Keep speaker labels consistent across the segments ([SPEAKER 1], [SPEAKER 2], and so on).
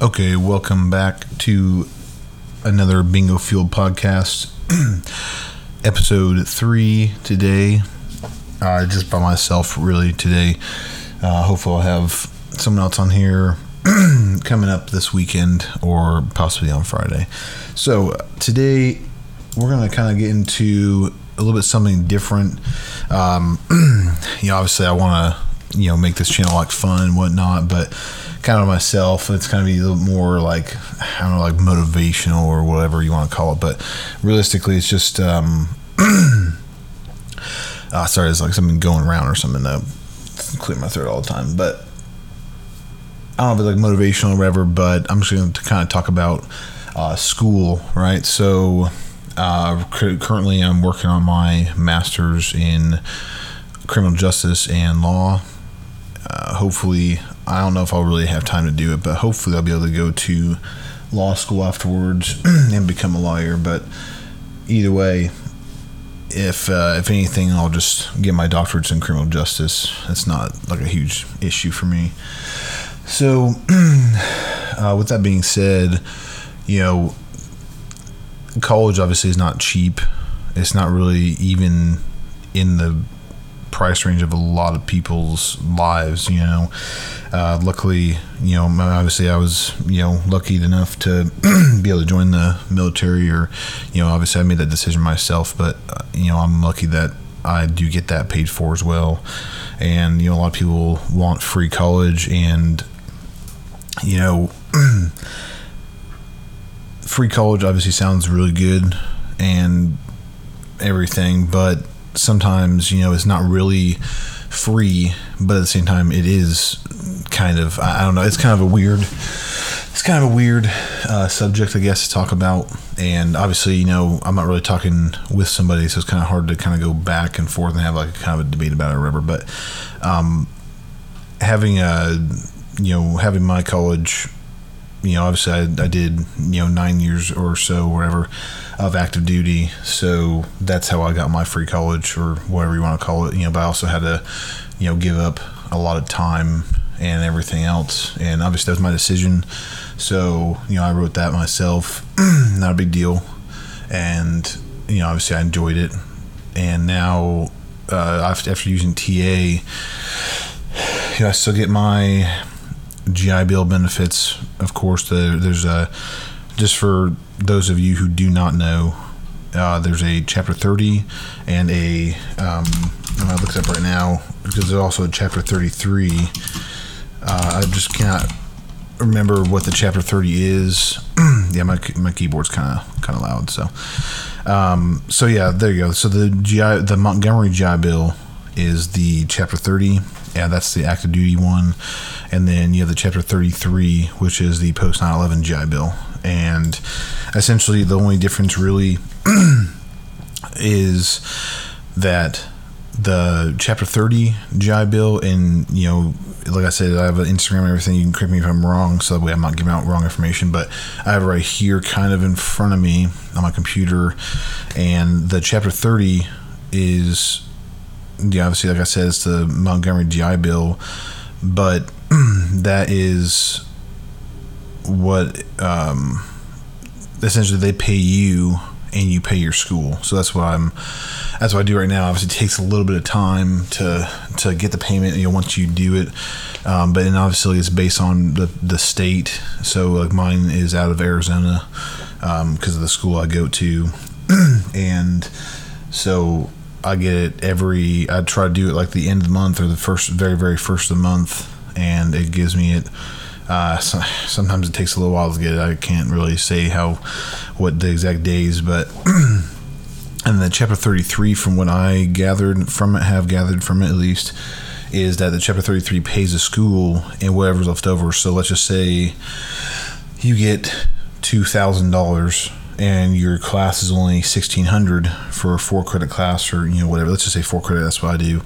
[SPEAKER 1] Okay, welcome back to another Bingo Fuel podcast, episode three today. Uh, just by myself, really today. Uh, hopefully, I'll have someone else on here coming up this weekend or possibly on Friday. So today, we're gonna kind of get into a little bit something different. Um, you know, obviously, I want to you know make this channel like fun and whatnot, but kind of myself. It's kind of be a little more like I don't know, like motivational or whatever you want to call it. But realistically, it's just um, uh, sorry, it's like something going around or something to clear my throat all the time. But I don't know if it's like motivational or whatever. But I'm just going to kind of talk about uh, school, right? So. Uh, currently, I'm working on my master's in criminal justice and law. Uh, hopefully, I don't know if I'll really have time to do it, but hopefully I'll be able to go to law school afterwards and become a lawyer. But either way, if uh, if anything, I'll just get my doctorates in criminal justice. It's not like a huge issue for me. So, uh, with that being said, you know, college obviously is not cheap. It's not really even in the price range of a lot of people's lives. You know, uh, luckily, you know, obviously I was you know lucky enough to be able to join the military, or you know, obviously I made that decision myself. But uh, you know, I'm lucky that I do get that paid for as well. And you know, a lot of people want free college, and you know. free college obviously sounds really good and everything, but sometimes you know it's not really free, but at the same time it is kind of I don't know. It's kind of a weird. It's kind of a weird uh, subject, I guess, to talk about. And obviously, you know, I'm not really talking with somebody, so it's kind of hard to kind of go back and forth and have like a kind of a debate about it or whatever. But um, having a, you know, having my college you know, obviously I, I, did, you know, nine years or so, whatever, of active duty. So that's how I got my free college or whatever you want to call it, you know, but I also had to, you know, give up a lot of time and everything else. And obviously that was my decision. So, you know, I wrote that myself, not a big deal. And, you know, obviously I enjoyed it. And now, uh, after using TA, you know, I still get my GI Bill benefits. Of course, the, there's a just for those of you who do not know, uh, there's a Chapter 30 and a. Um, I'm gonna look it up right now because there's also a Chapter 33. Uh, I just cannot remember what the Chapter 30 is. yeah, my my keyboard's kind of kind of loud. So, um, so yeah, there you go. So the GI the Montgomery GI Bill is the Chapter 30 yeah, that's the active duty one. And then you have the Chapter 33, which is the post 9 11 GI Bill. And essentially, the only difference really is that the Chapter 30 GI Bill, and you know, like I said, I have an Instagram and everything. You can correct me if I'm wrong, so that way I'm not giving out wrong information. But I have right here, kind of in front of me on my computer, and the Chapter 30 is yeah, obviously, like I said, it's the Montgomery GI Bill, but that is what um, essentially they pay you and you pay your school. So that's what I'm. That's what I do right now. Obviously, it takes a little bit of time to to get the payment. You know, once you do it, um, but then obviously it's based on the the state. So like mine is out of Arizona because um, of the school I go to, and so I get it every. I try to do it like the end of the month or the first, very very first of the month, and it gives me it. Uh, so, sometimes it takes a little while to get it. I can't really say how, what the exact days, but. and the chapter 33 from what i gathered from it have gathered from it at least is that the chapter 33 pays the school and whatever's left over so let's just say you get $2000 and your class is only 1600 for a four credit class or you know whatever let's just say four credit that's what i do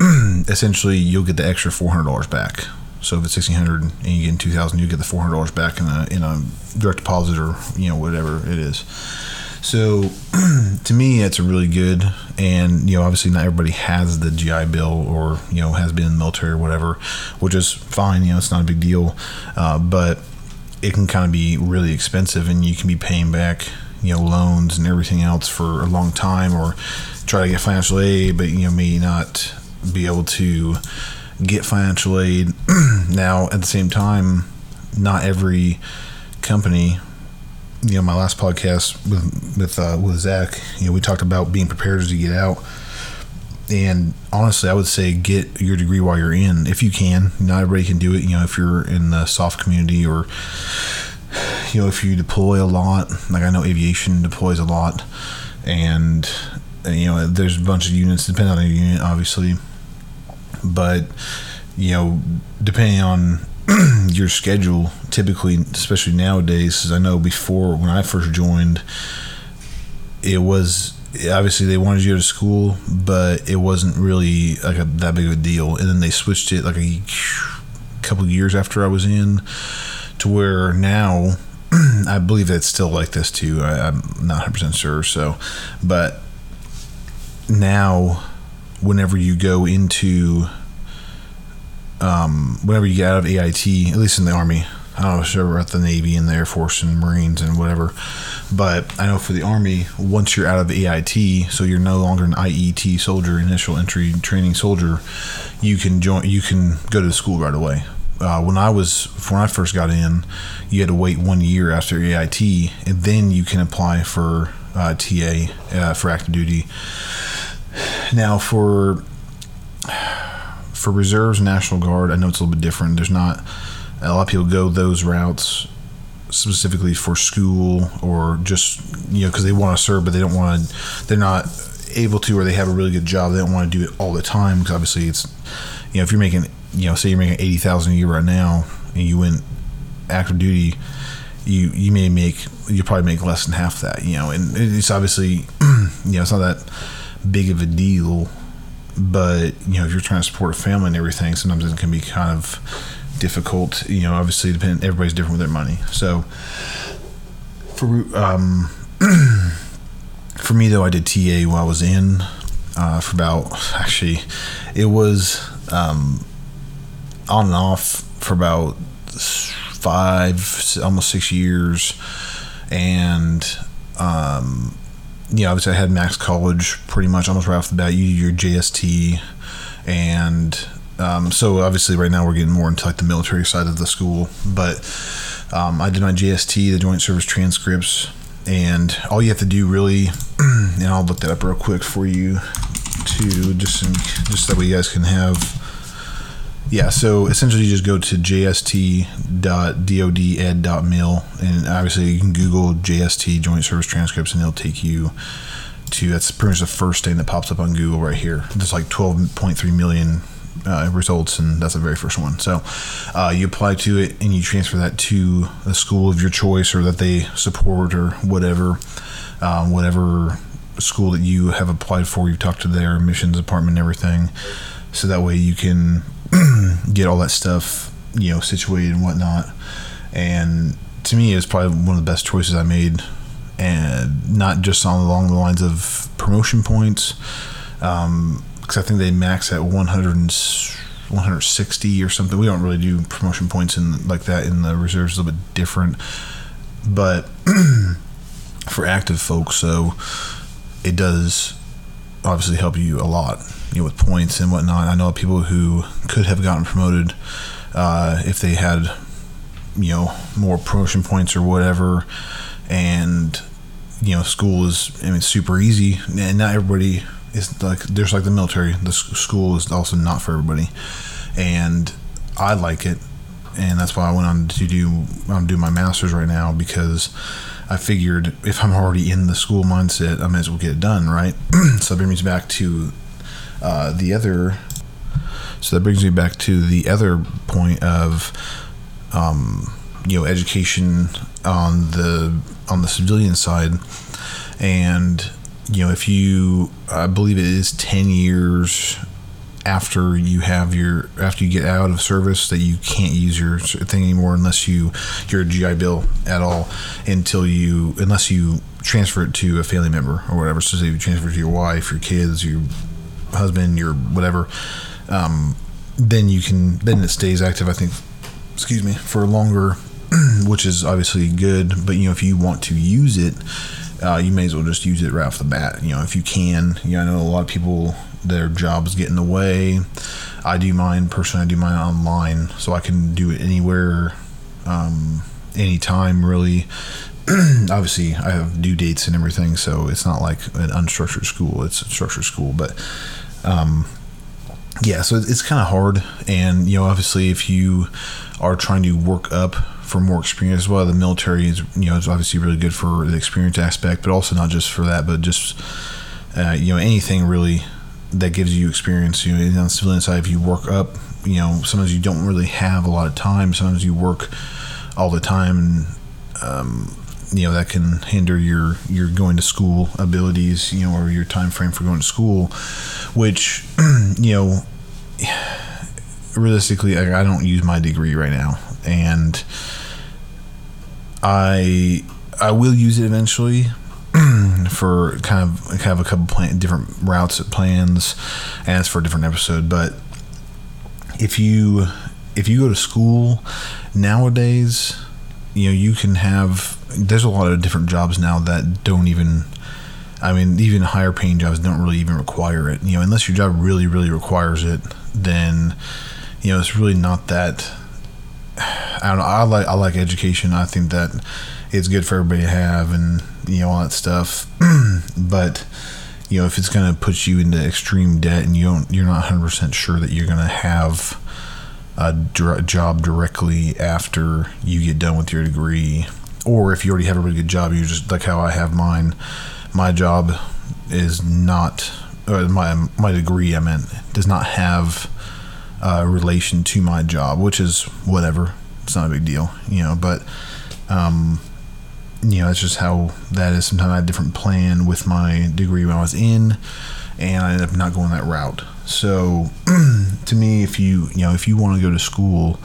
[SPEAKER 1] essentially you'll get the extra $400 back so if it's 1600 and you get 2000 you get the $400 back in a in a direct deposit or you know whatever it is. So to me it's really good and you know obviously not everybody has the gi bill or you know has been in the military or whatever which is fine you know it's not a big deal uh, but it can kind of be really expensive, and you can be paying back you know loans and everything else for a long time, or try to get financial aid, but you know may not be able to get financial aid. now, at the same time, not every company you know my last podcast with with uh, with Zach, you know, we talked about being prepared as you get out. And honestly, I would say get your degree while you're in, if you can. Not everybody can do it. You know, if you're in the SOF community or you know if you deploy a lot, like I know aviation deploys a lot, and you know there's a bunch of units depending on the unit, obviously. But you know, depending on your schedule typically especially nowadays because i know before when i first joined it was obviously they wanted you to go to school but it wasn't really like a, that big of a deal. And then they switched it like a couple years after i was in to where now i believe it's still like this too. I, i'm not 100% sure so. But now whenever you go into um, whenever you get out of AIT, at least in the Army, I don't know, sure at the Navy and the Air Force and Marines and whatever. But I know for the Army, once you're out of AIT, so you're no longer an IET soldier, initial entry training soldier, you can join. You can go to school right away. Uh, when I was when I first got in, you had to wait one year after AIT, and then you can apply for uh, TA uh, for active duty. Now for for reserves, National Guard, I know it's a little bit different. There's not a lot of people go those routes specifically for school or just you know because they want to serve, but they don't want to. They're not able to, or they have a really good job. They don't want to do it all the time because obviously it's you know if you're making you know say you're making eighty thousand a year right now and you went active duty, you you may make you probably make less than half that. You know, and it's obviously you know it's not that big of a deal but you know if you're trying to support a family and everything sometimes it can be kind of difficult. You know obviously depending everybody's different with their money. So for um for me though i did ta while i was in uh, for about actually it was um on and off for about five almost six years. And um you know, obviously I had max college pretty much almost right off the bat. You your JST, and um, so obviously right now we're getting more into like the military side of the school. But um, I did my JST, the Joint Service Transcripts, and all you have to do really, and I'll look that up real quick for you, to just just that way you guys can have. Yeah, so essentially you just go to jst.doded.mil and obviously you can Google JST Joint Service Transcripts and it'll take you to that's pretty much the first thing that pops up on Google right here. There's like 12.3 million uh, results, and that's the very first one. So uh, you apply to it and you transfer that to the school of your choice or that they support or whatever, um, whatever school that you have applied for. You've talked to their admissions department and everything. So that way you can get all that stuff, you know, situated and whatnot. And to me, it's probably one of the best choices I made, and not just on along the lines of promotion points, because um, I think they max at 100 and 160 or something. We don't really do promotion points in like that in the reserves. A little bit different, but for active folks, so it does obviously help you a lot you know, with points and whatnot. I know people who could have gotten promoted uh, if they had, you know, more promotion points or whatever. And, you know, school is, I mean, super easy. And not everybody is like, there's like the military. The school is also not for everybody. And I like it. And that's why I went on to do, I'm doing my master's right now because I figured if I'm already in the school mindset, I might as well get it done, right? so that brings me back to uh, the other, so that brings me back to the other point of, um, you know, education on the on the civilian side, and you know, if you, I believe it is ten years after you have your after you get out of service that you can't use your thing anymore unless you your GI Bill at all until you unless you transfer it to a family member or whatever. So say you transfer it to your wife, your kids, your husband, your whatever, um, then you can then it stays active. I think, excuse me, for longer which is obviously good. But you know, if you want to use it, uh, you may as well just use it right off the bat. You know, if you can. You know, I know a lot of people their jobs get in the way. I do mine personally. I do mine online, so I can do it anywhere, um, anytime really. Obviously, I have due dates and everything, so it's not like an unstructured school. It's a structured school, but um, yeah, so it's kind of hard. And you know, obviously, if you are trying to work up for more experience, well, the military is you know is obviously really good for the experience aspect, but also not just for that, but just uh, you know anything really that gives you experience. You know, on the civilian side, if you work up, you know, sometimes you don't really have a lot of time. Sometimes you work all the time, and um, you know that can hinder your your going to school abilities. You know, or your time frame for going to school, which you know, realistically, I, I don't use my degree right now, and I I will use it eventually for kind of kind of a couple plan, different routes and plans, and for a different episode. But if you if you go to school nowadays, you know you can have. There's a lot of different jobs now that don't even. I mean, even higher paying jobs don't really even require it. You know, unless your job really, really requires it, then you know it's really not that. I don't know. I like I like education. I think that it's good for everybody to have, and you know all that stuff. but you know if it's going to put you into extreme debt and you don't you're not 100% sure that you're going to have a dr- job directly after you get done with your degree or if you already have a really good job you just like how I have mine my job is not or my my degree I meant does not have a relation to my job which is whatever it's not a big deal you know but um you know, that's just how that is. Sometimes I had a different plan with my degree when I was in, and I ended up not going that route. So, to me, if you you know if you want to go to school,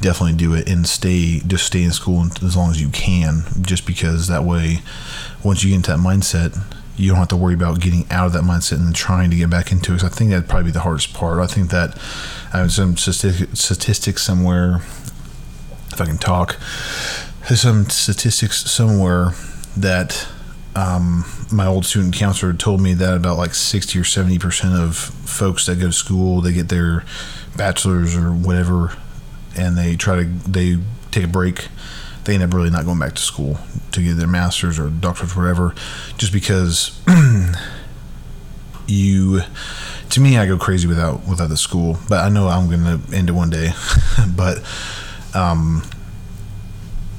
[SPEAKER 1] definitely do it and stay just stay in school as long as you can. Just because that way, once you get into that mindset, you don't have to worry about getting out of that mindset and trying to get back into it. Because I think that'd probably be the hardest part. I think that I have some statistics somewhere, if I can talk there's some statistics somewhere that um, my old student counselor told me that about like 60 or 70 percent of folks that go to school they get their bachelor's or whatever and they try to they take a break. They end up really not going back to school to get their master's or doctorate or whatever just because you to me i go crazy without without the school but i know i'm gonna end it one day. But um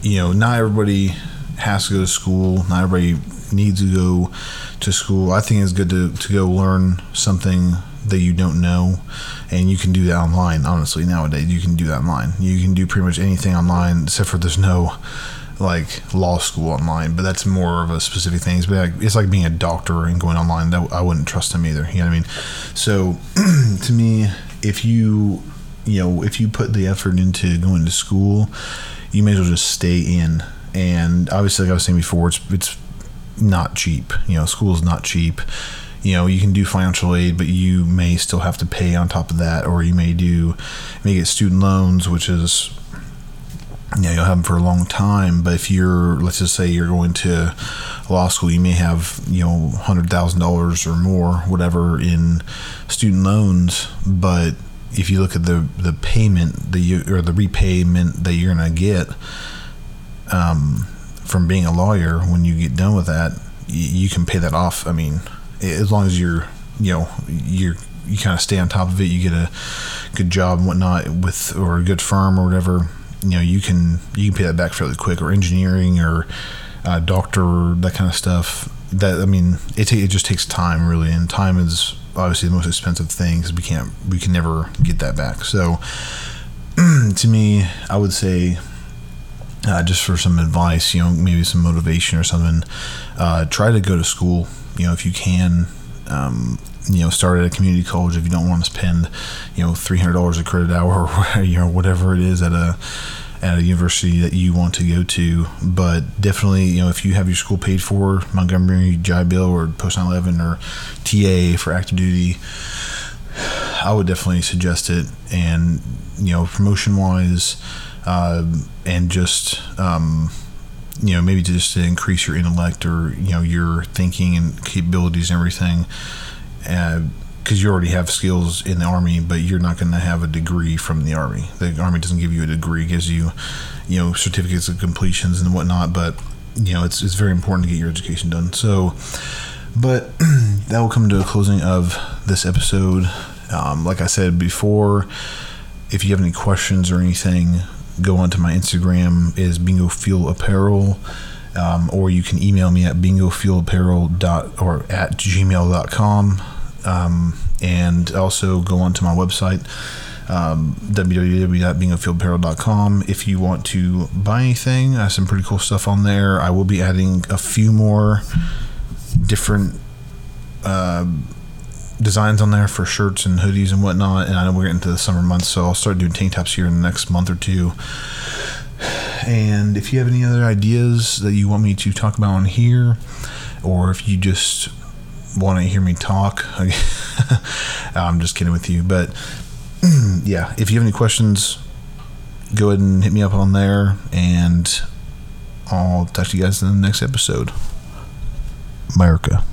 [SPEAKER 1] you know, not everybody has to go to school. Not everybody needs to go to school. I think it's good to, to go learn something that you don't know, and you can do that online. Honestly, nowadays you can do that online. You can do pretty much anything online, except for there's no like law school online, but that's more of a specific thing. It's like, it's like being a doctor and going online. That I wouldn't trust them either. You know what I mean? So, to me, if you you know if you put the effort into going to school you may as well just stay in. And obviously, like I was saying before, it's it's not cheap. You know, school is not cheap. You know, you can do financial aid, but you may still have to pay on top of that, or you may do, you may get student loans, which is, you know, you'll have them for a long time. But if you're, let's just say you're going to law school, you may have, you know, hundred thousand dollars or more, whatever, in student loans, but if you look at the the payment the you or the repayment that you're gonna get um, from being a lawyer when you get done with that, you, can pay that off. I mean, as long as you're you know you're you kind of stay on top of it, you get a good job and whatnot with or a good firm or whatever. You know, you can you can pay that back fairly quick. Or engineering or uh, doctor that kind of stuff. That I mean, it it just takes time really, and time is obviously the most expensive thing because we can't we can never get that back. So to me, I would say. Uh, just for some advice, you know, maybe some motivation or something. Uh, try to go to school, you know, if you can. Um, you know, start at a community college if you don't want to spend, you know, three hundred dollars a credit hour or you know whatever it is at a at a university that you want to go to. But definitely, you know, if you have your school paid for, Montgomery, GI Bill, or Post 911 or TA for active duty, I would definitely suggest it. And, you know, promotion wise, uh, and just um, you know maybe just to increase your intellect or you know your thinking and capabilities and everything. because you already have skills in the army, but you're not going to have a degree from the army. The army doesn't give you a degree; it gives you, you know, certificates of completions and whatnot. But you know, it's it's very important to get your education done. So, but that will come to a closing of this episode. Um, like I said before, if you have any questions or anything, go onto my Instagram is Bingo Fuel Apparel. Um, or you can email me at bingofuelapparel dot or at gmail.com um, and also go onto my website um, if you want to buy anything i have some pretty cool stuff on there i will be adding a few more different uh, designs on there for shirts and hoodies and whatnot and i know we're getting into the summer months so i'll start doing tank tops here in the next month or two and if you have any other ideas that you want me to talk about on here, or if you just want to hear me talk, I'm just kidding with you. But yeah, if you have any questions, go ahead and hit me up on there, and I'll talk to you guys in the next episode. America.